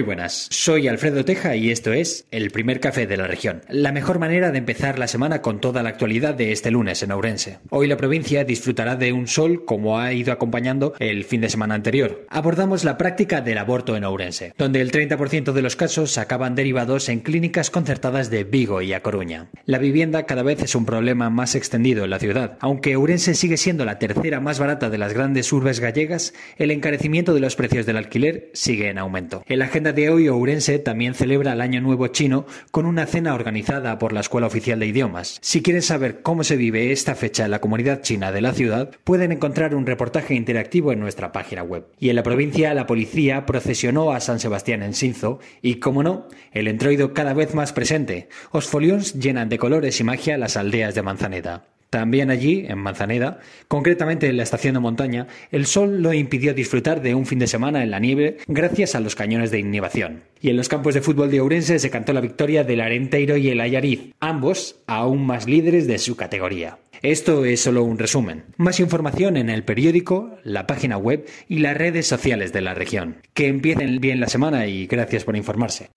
Muy buenas, soy Alfredo Teja y esto es El primer café de la región. La mejor manera de empezar la semana con toda la actualidad de este lunes en Ourense. Hoy la provincia disfrutará de un sol como ha ido acompañando el fin de semana anterior. Abordamos la práctica del aborto en Ourense, donde el 30% de los casos acaban derivados en clínicas concertadas de Vigo y A Coruña. La vivienda cada vez es un problema más extendido en la ciudad. Aunque Ourense sigue siendo la tercera más barata de las grandes urbes gallegas, el encarecimiento de los precios del alquiler sigue en aumento. De hoy, Ourense también celebra el Año Nuevo Chino con una cena organizada por la Escuela Oficial de Idiomas. Si quieren saber cómo se vive esta fecha en la comunidad china de la ciudad, pueden encontrar un reportaje interactivo en nuestra página web. Y en la provincia, la policía procesionó a San Sebastián en Sinzo y, como no, el entroido cada vez más presente. Os folions llenan de colores y magia las aldeas de Manzaneda. También allí, en Manzaneda, concretamente en la estación de montaña, el sol lo impidió disfrutar de un fin de semana en la nieve gracias a los cañones de inhibición. Y en los campos de fútbol de Ourense se cantó la victoria del Arenteiro y el Ayariz, ambos aún más líderes de su categoría. Esto es solo un resumen. Más información en el periódico, la página web y las redes sociales de la región. Que empiecen bien la semana y gracias por informarse.